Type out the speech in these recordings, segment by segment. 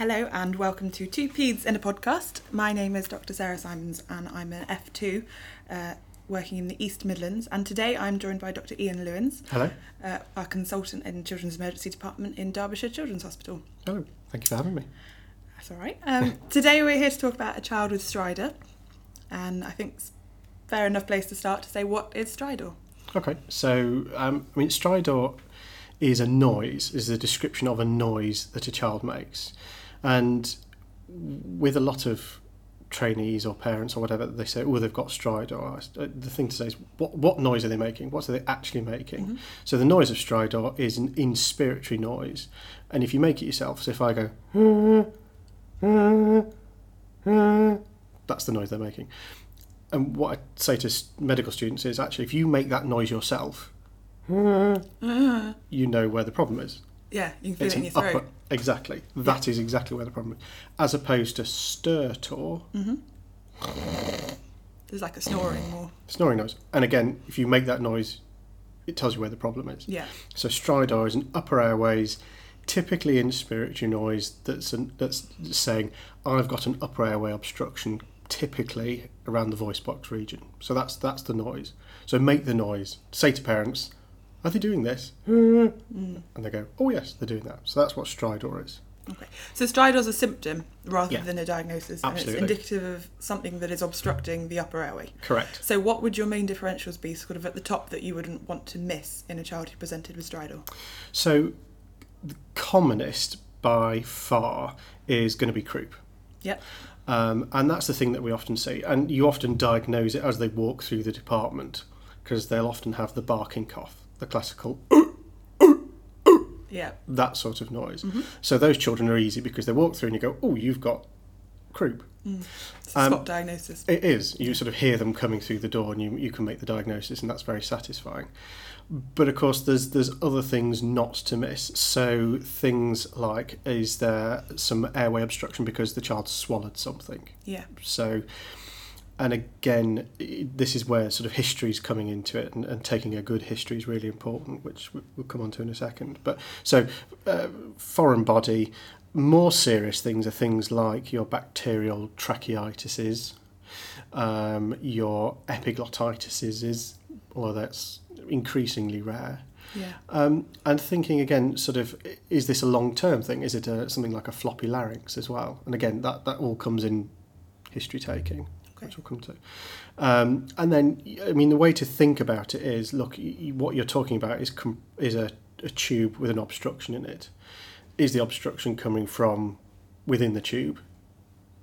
Hello and welcome to Two Peds in a Podcast. My name is Dr. Sarah Simons and I'm an F2 uh, working in the East Midlands. And today I'm joined by Dr. Ian Lewins, Hello. uh, our consultant in Children's Emergency Department in Derbyshire Children's Hospital. Hello. Thank you for having me. That's all right. Um, today we're here to talk about a child with stridor. And I think it's fair enough place to start to say what is stridor? Okay. So, um, I mean, stridor is a noise, is the description of a noise that a child makes. And with a lot of trainees or parents or whatever, they say, oh, they've got stridor. Uh, The thing to say is, what, what noise are they making? What are they actually making? So the noise of stridor is an inspiratory noise. And if you make it yourself, so if I go, that's the noise they're making. And what I say to medical students is actually, if you make that noise yourself, you know where the problem is. Yeah, you can feel It's it in your throat. upper, exactly. That is exactly where the problem is. As opposed to stertor, mm-hmm. There's like a snoring or. snoring noise. And again, if you make that noise, it tells you where the problem is. Yeah. So stridor is an upper airways, typically inspiratory noise that's an, that's saying I've got an upper airway obstruction, typically around the voice box region. So that's that's the noise. So make the noise. Say to parents, "Are they doing this?" Mm. And they go, "Oh yes, they're doing that." So that's what stridor is. Okay. So stridor is a symptom rather Yeah. than a diagnosis, and Absolutely. it's indicative of something that is obstructing the upper airway. Correct. So, what would your main differentials be, sort of at the top, that you wouldn't want to miss in a child who presented with stridor? So the commonest by far is going to be croup. Yep. Um, and that's the thing that we often see. And you often diagnose it as they walk through the department because they'll often have the barking cough, the classical, Yeah. that sort of noise. So those children are easy because they walk through and you go, oh, you've got croup. It's a Um, spot diagnosis. It is. You sort of hear them coming through the door and you, you can make the diagnosis, and that's very satisfying. But of course, there's there's other things not to miss. So things like is there some airway obstruction because the child swallowed something? Yeah. So, and again, this is where sort of history is coming into it, and, and taking a good history is really important, which we- we'll come on to in a second. But so, uh, foreign body, more serious things are things like your bacterial tracheitises, um, your epiglottitis is, although that's increasingly rare. Yeah. Um, and thinking again, sort of, is this a long term thing? Is it a, something like a floppy larynx as well? And again, that, that all comes in history taking, Okay. which we'll come to. Um, and then, I mean, the way to think about it is look, what you're talking about is, com- is a, a tube with an obstruction in it. Is the obstruction coming from within the tube,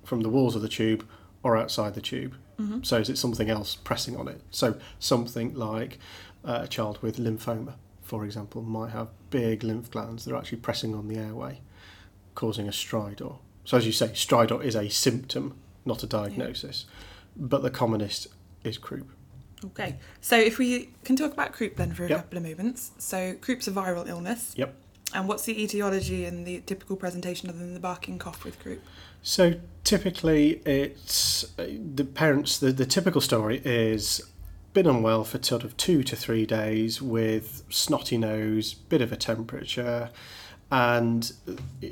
from the walls of the tube, or outside the tube? Mm-hmm. So is it something else pressing on it? So something like uh, a child with lymphoma, for example, might have big lymph glands that are actually pressing on the airway, causing a stridor. So as you say, stridor is a symptom, not a diagnosis. But the commonest is croup. Okay. So, if we can talk about croup then for a Yep. couple of moments. So, croup's a viral illness. Yep. And what's the etiology and the typical presentation other than the barking cough with croup? So typically, it's uh, the parents. The, the typical story is been unwell for sort of two to three days with snotty nose, bit of a temperature, and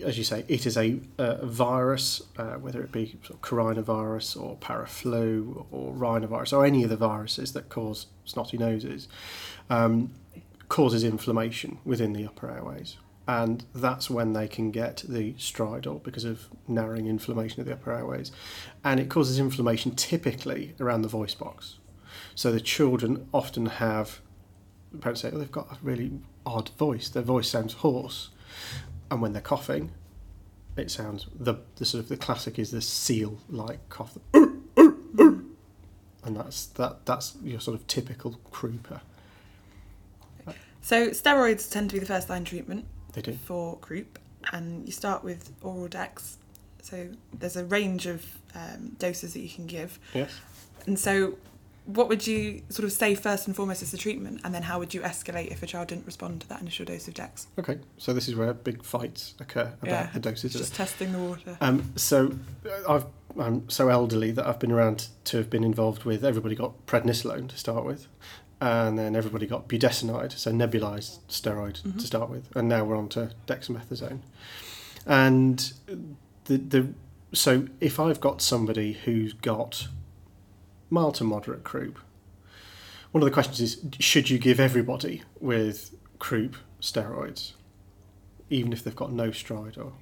as you say, it is a, a virus, uh, whether it be sort of coronavirus or paraflu or rhinovirus or any of the viruses that cause snotty noses, um, causes inflammation within the upper airways and that's when they can get the stridor because of narrowing inflammation of the upper airways. And it causes inflammation typically around the voice box. So the children often have, parents say, oh, they've got a really odd voice. Their voice sounds hoarse. And when they're coughing, it sounds, the, the sort of the classic is the seal like cough. and that's, that, that's your sort of typical crooper. So, steroids tend to be the first line treatment They do. for croup, and you start with oral Dex. So, there's a range of um, doses that you can give. Yes. And so, what would you sort of say first and foremost is the treatment, and then how would you escalate if a child didn't respond to that initial dose of Dex? Okay, so this is where big fights occur about Yeah, the doses. Just testing the water. Um, so uh, I've, I'm so elderly that I've been around to have been involved with. Everybody got prednisolone to start with, and then everybody got budesonide, so nebulized steroid Mhm. to start with, and now we're on to dexamethasone. And the the so if I've got somebody who's got mild to moderate croup, one of the questions is should you give everybody with croup steroids, even if they've got no stridor?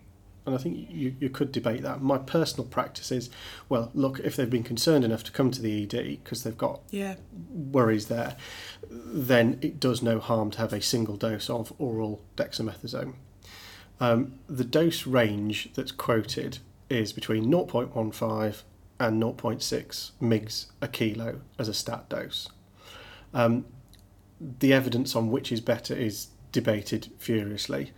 And I think you, you could debate that. My personal practice is, well, look, if they've been concerned enough to come to the ED because they've got Yeah. worries there, then it does no harm to have a single dose of oral dexamethasone. Um, the dose range that's quoted is between 0.15 and 0.6 mgs a kilo as a stat dose. Um, the evidence on which is better is debated furiously.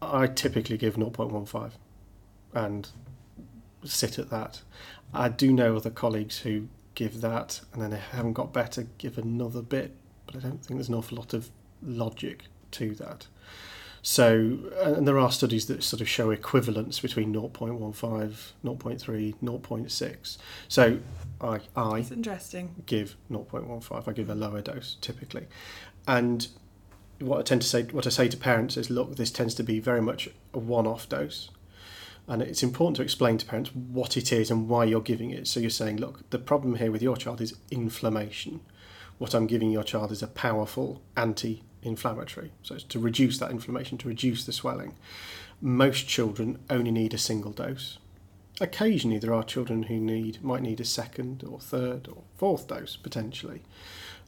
I typically give 0.15 and sit at that. I do know other colleagues who give that and then they haven't got better, give another bit, but I don't think there's an awful lot of logic to that. So, uh, and there are studies that sort of show equivalence between 0.15, 0.3, 0.6. So, I, I It's interesting. give 0.15. I give a lower dose typically, and what I tend to say, what I say to parents is, look, this tends to be very much a one-off dose, and it's important to explain to parents what it is and why you're giving it. So you're saying, look, the problem here with your child is inflammation. What I'm giving your child is a powerful anti-inflammatory, so it's to reduce that inflammation, to reduce the swelling. Most children only need a single dose. Occasionally, there are children who need might need a second or third or fourth dose potentially,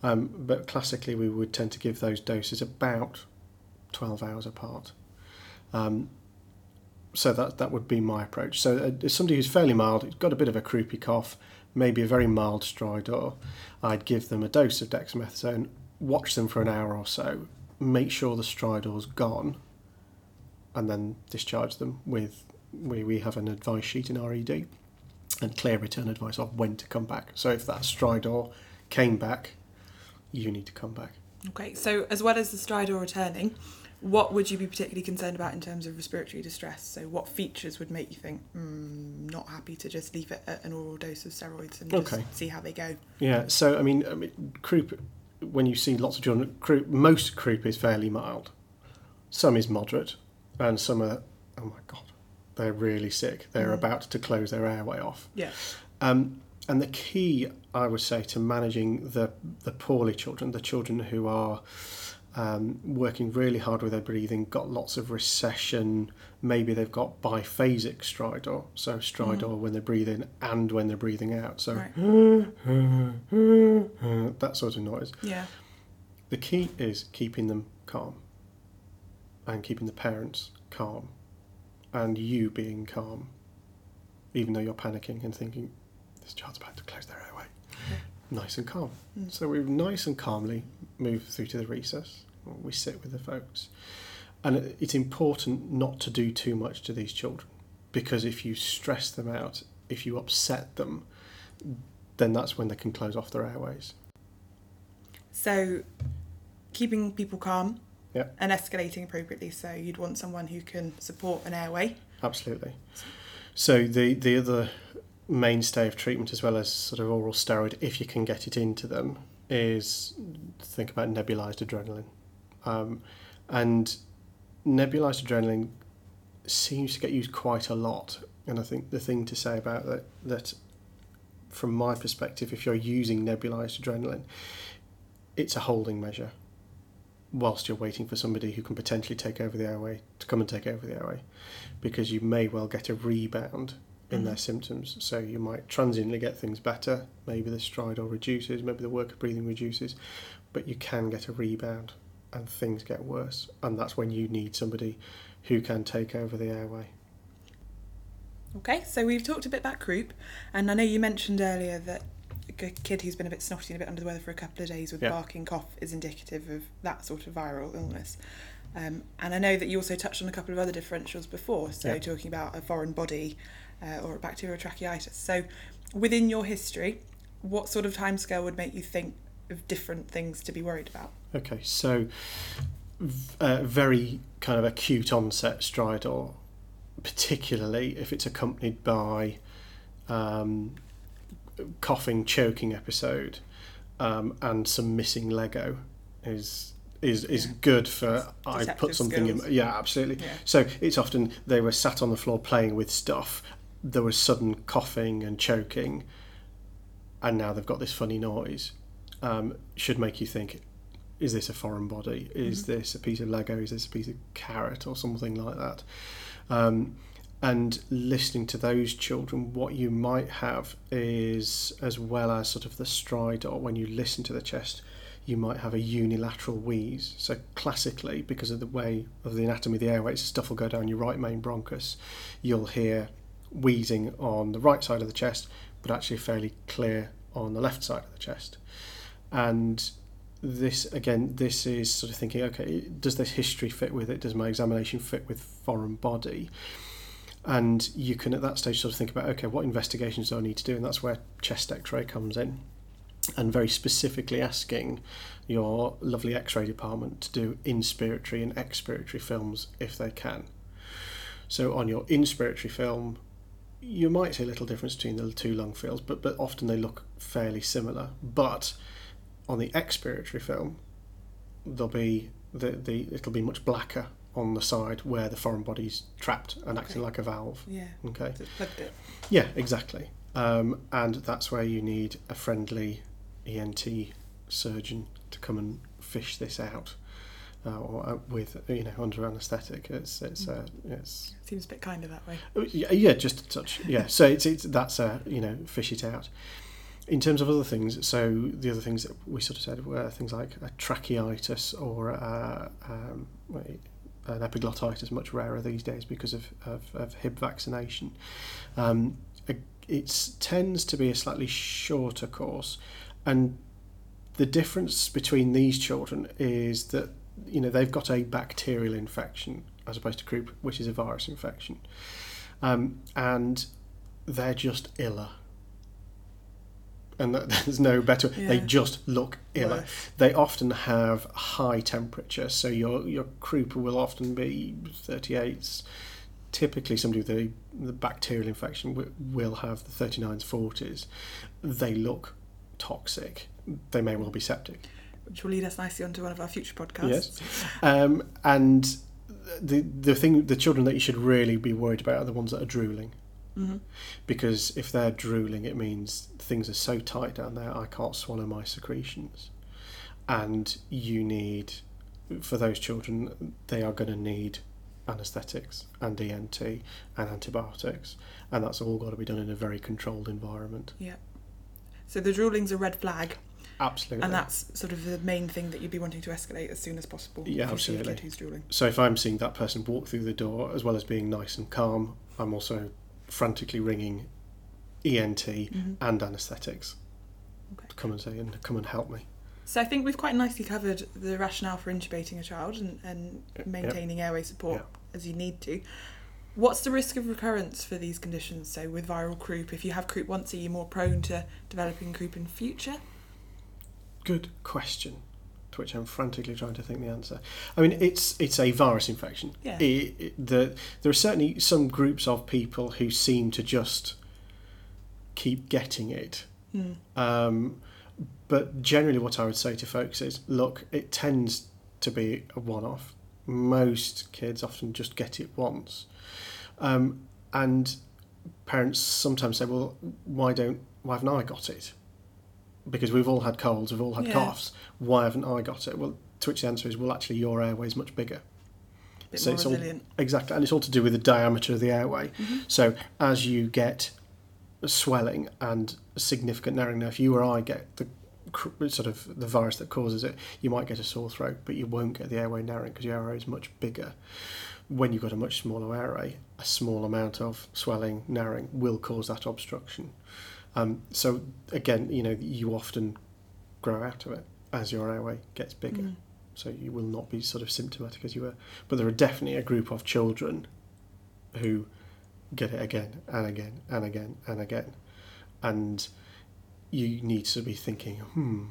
um, but classically we would tend to give those doses about twelve hours apart. Um, so that that would be my approach. So uh, somebody who's fairly mild, who's got a bit of a croupy cough, maybe a very mild stridor, I'd give them a dose of dexamethasone, watch them for an hour or so, make sure the stridor's gone, and then discharge them with we, we have an advice sheet in RED and clear return advice of when to come back. So if that stridor came back, you need to come back. Okay, so as well as the stridor returning, what would you be particularly concerned about in terms of respiratory distress? So, what features would make you think, mm, not happy to just leave it at an oral dose of steroids and just Okay. see how they go? Yeah, so I mean, I mean, croup. When you see lots of children, croup, most croup is fairly mild. Some is moderate, and some are. Oh my god, they're really sick. They're Mm. about to close their airway off. Yeah. Um, and the key, I would say, to managing the the poorly children, the children who are um, working really hard with their breathing, got lots of recession. Maybe they've got biphasic stridor, so stridor when they're breathing and when they're breathing out. So Right. that sort of noise. Yeah. The key is keeping them calm and keeping the parents calm and you being calm, even though you're panicking and thinking, this child's about to close their airway. Nice and calm. Mm. So we nice and calmly move through to the resus. We sit with the folks. And it's important not to do too much to these children because if you stress them out, if you upset them, then that's when they can close off their airways. So, keeping people calm Yeah. and escalating appropriately. So, you'd want someone who can support an airway. Absolutely. So the the other mainstay of treatment, as well as sort of oral steroid, if you can get it into them, is think about nebulized adrenaline, um, and nebulized adrenaline seems to get used quite a lot. And I think the thing to say about that that from my perspective, if you're using nebulized adrenaline, it's a holding measure whilst you're waiting for somebody who can potentially take over the airway to come and take over the airway because you may well get a rebound in their Mhm. symptoms. So you might transiently get things better. Maybe the stridor reduces, maybe the work of breathing reduces, but you can get a rebound and things get worse. And that's when you need somebody who can take over the airway. Okay, so we've talked a bit about croup, and I know you mentioned earlier that a kid who's been a bit snotty and a bit under the weather for a couple of days with Yeah. barking cough is indicative of that sort of viral illness. Um, and I know that you also touched on a couple of other differentials before, so Yeah. talking about a foreign body uh, or a bacterial tracheitis. So, within your history, what sort of timescale would make you think of different things to be worried about? Okay, so uh, very kind of acute onset stridor, particularly if it's accompanied by um, coughing, choking episode, um, and some missing Lego, is is is Yeah. good for I put something skills. in. Yeah, absolutely. Yeah. So it's often they were sat on the floor playing with stuff. There was sudden coughing and choking, and now they've got this funny noise. Um, should make you think: Is this a foreign body? Is Mhm. this a piece of Lego? Is this a piece of carrot or something like that? Um, and listening to those children, what you might have is, as well as sort of the stride, or when you listen to the chest, you might have a unilateral wheeze. So classically, because of the way of the anatomy of the airways, stuff will go down your right main bronchus. You'll hear wheezing on the right side of the chest, but actually fairly clear on the left side of the chest. And this again, this is sort of thinking, okay, does this history fit with it? Does my examination fit with foreign body? And you can at that stage sort of think about, okay, what investigations do I need to do? And that's where chest X-ray comes in, and very specifically asking your lovely X-ray department to do inspiratory and expiratory films if they can. So on your inspiratory film, you might see a little difference between the two lung fields, but but often they look fairly similar. But on the expiratory film, there'll be the, the it'll be much blacker on the side where the foreign body's trapped and acting like a valve. Yeah. Okay. Plugged it. Yeah, exactly. Um, and that's where you need a friendly ENT surgeon to come and fish this out, uh, or uh, with you know under anaesthetic. It's it's uh, it's Seems a bit kinder that way. Oh, Yeah, yeah, just a touch. Yeah, so it's, it's that's a you know fish it out. In terms of other things, so the other things that we sort of said were things like a tracheitis or a, um, an epiglottitis, much rarer these days because of, of, of Hib vaccination. Um, it tends to be a slightly shorter course, and the difference between these children is that you know they've got a bacterial infection as opposed to croup, which is a virus infection, um, and they're just iller. And that, there's no better. They just look iller. They often have high temperature, so your your croup will often be 38s. Typically, somebody with a the bacterial infection wi- will have the 39s, 40s. They look toxic. They may well be septic. Which will lead us nicely onto one of our future podcasts. Yes. Um, and the the thing, the children that you should really be worried about are the ones that are drooling, hmm because if they're drooling, it means things are so tight down there, I can't swallow my secretions, and you need, for those children, they are going to need anaesthetics and ENT and antibiotics, and that's all got to be done in a very controlled environment. Yeah. So the drooling's a red flag, Absolutely. and that's sort of the main thing that you'd be wanting to escalate as soon as possible. Yeah, if you see a absolutely. who's drooling. So if I'm seeing that person walk through the door, as well as being nice and calm, I'm also frantically ringing ENT Mhm. and anaesthetics Okay. to come and say and come and help me. So I think we've quite nicely covered the rationale for intubating a child and, and Yep. maintaining airway support Yep. as you need to. What's the risk of recurrence for these conditions? So with viral croup, if you have croup once, are you more prone to developing croup in future? Good question. To which I'm frantically trying to think the answer. I mean, it's it's a virus infection. Yeah. It, it, the, there are certainly some groups of people who seem to just keep getting it. Hmm. Um, but generally, what I would say to folks is look, it tends to be a one off. Most kids often just get it once. Um, and parents sometimes say, well, why don't, why haven't I got it? Because we've all had colds, we've all had Yeah. coughs. Why haven't I got it? Well, to which the answer is, well, actually, your airway is much bigger. Bit So more it's all- resilient. Exactly, and it's all to do with the diameter of the airway. Mhm. So as you get swelling and significant narrowing, now if you or I get the sort of the virus that causes it, you might get a sore throat, but you won't get the airway narrowing because your airway is much bigger. When you've got a much smaller airway, a small amount of swelling, narrowing will cause that obstruction. Um, so again, you know, you often grow out of it as your airway gets bigger Mm. so you will not be sort of symptomatic as you were. But there are definitely a group of children who get it again and again and again and again, and you need to be thinking, hmm,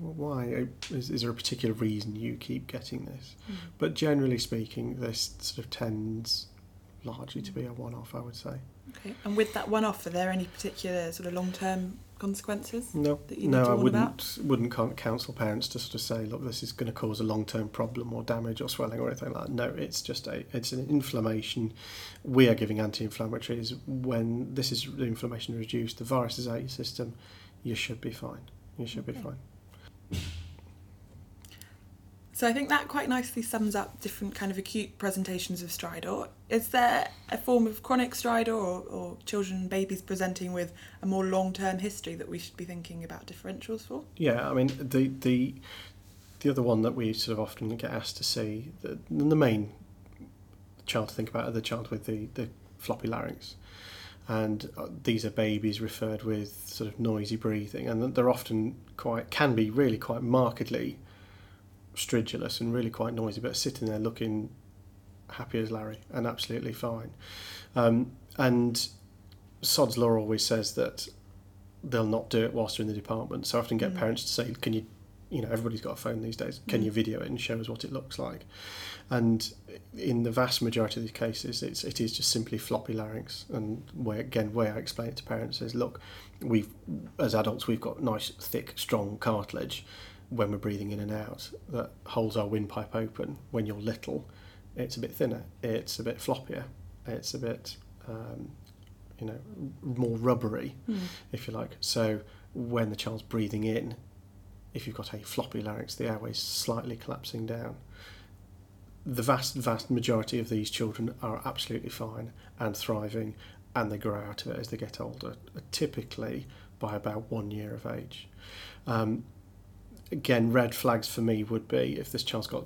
why is, is there a particular reason you keep getting this? Mm. But generally speaking, this sort of tends largely to be a one-off, I would say. Okay. And with that one off, are there any particular sort of long term consequences? No, That you need no, I wouldn't wouldn't con- counsel parents to sort of say, look, this is going to cause a long-term problem or damage or swelling or anything like that. No, it's just a it's an inflammation. We are giving anti-inflammatories when this is the inflammation reduced, the virus is out of your system, you should be fine. You should be fine. So I think that quite nicely sums up different kind of acute presentations of stridor. Is there a form of chronic stridor or, or children babies presenting with a more long term history that we should be thinking about differentials for? Yeah, I mean the the the other one that we sort of often get asked to see, the, the main child to think about are the child with the, the floppy larynx. And uh, these are babies referred with sort of noisy breathing, and they're often quite can be really quite markedly stridulous and really quite noisy, but sitting there looking happy as Larry and absolutely fine. Um, and Sod's Law always says that they'll not do it whilst they're in the department. So I often get Mm. parents to say, "Can you, you know, everybody's got a phone these days. Can Mm. you video it and show us what it looks like?" And in the vast majority of these cases, it's it is just simply floppy larynx. And where again, where I explain it to parents is, look, we've as adults we've got nice, thick, strong cartilage when we're breathing in and out that holds our windpipe open. When you're little, it's a bit thinner. It's a bit floppier. It's a bit, um, you know, more rubbery if you like. So when the child's breathing in, if you've got a floppy larynx, the airway's slightly collapsing down. The vast, vast majority of these children are absolutely fine and thriving, and they grow out of it as they get older, typically by about one year of age. Um, again, red flags for me would be if this child's got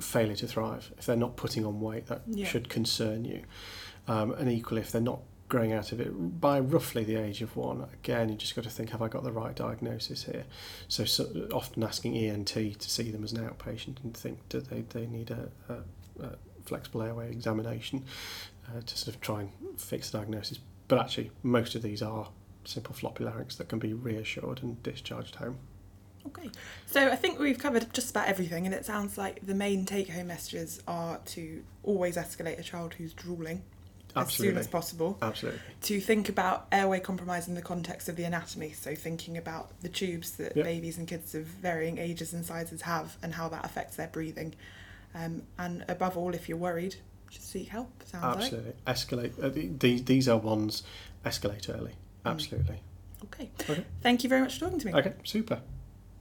failure to thrive, if they're not putting on weight, that Yeah. should concern you. Um, and equally, if they're not growing out of it by roughly the age of one, again, you just got to think, have I got the right diagnosis here? So, so often asking ENT to see them as an outpatient and think, do they, they need a, a, a flexible airway examination uh, to sort of try and fix the diagnosis. But actually, most of these are simple floppy larynx that can be reassured and discharged home. Okay. So I think we've covered just about everything, and it sounds like the main take home messages are to always escalate a child who's drooling as soon as possible. Absolutely. to think about airway compromise in the context of the anatomy. So thinking about the tubes that Yep. babies and kids of varying ages and sizes have and how that affects their breathing. Um, and above all, if you're worried, just seek help. Sounds like Absolutely. Escalate. Uh, these, these are ones, escalate early. Absolutely. like. Okay. Okay. Thank you very much for talking to me. Okay, super.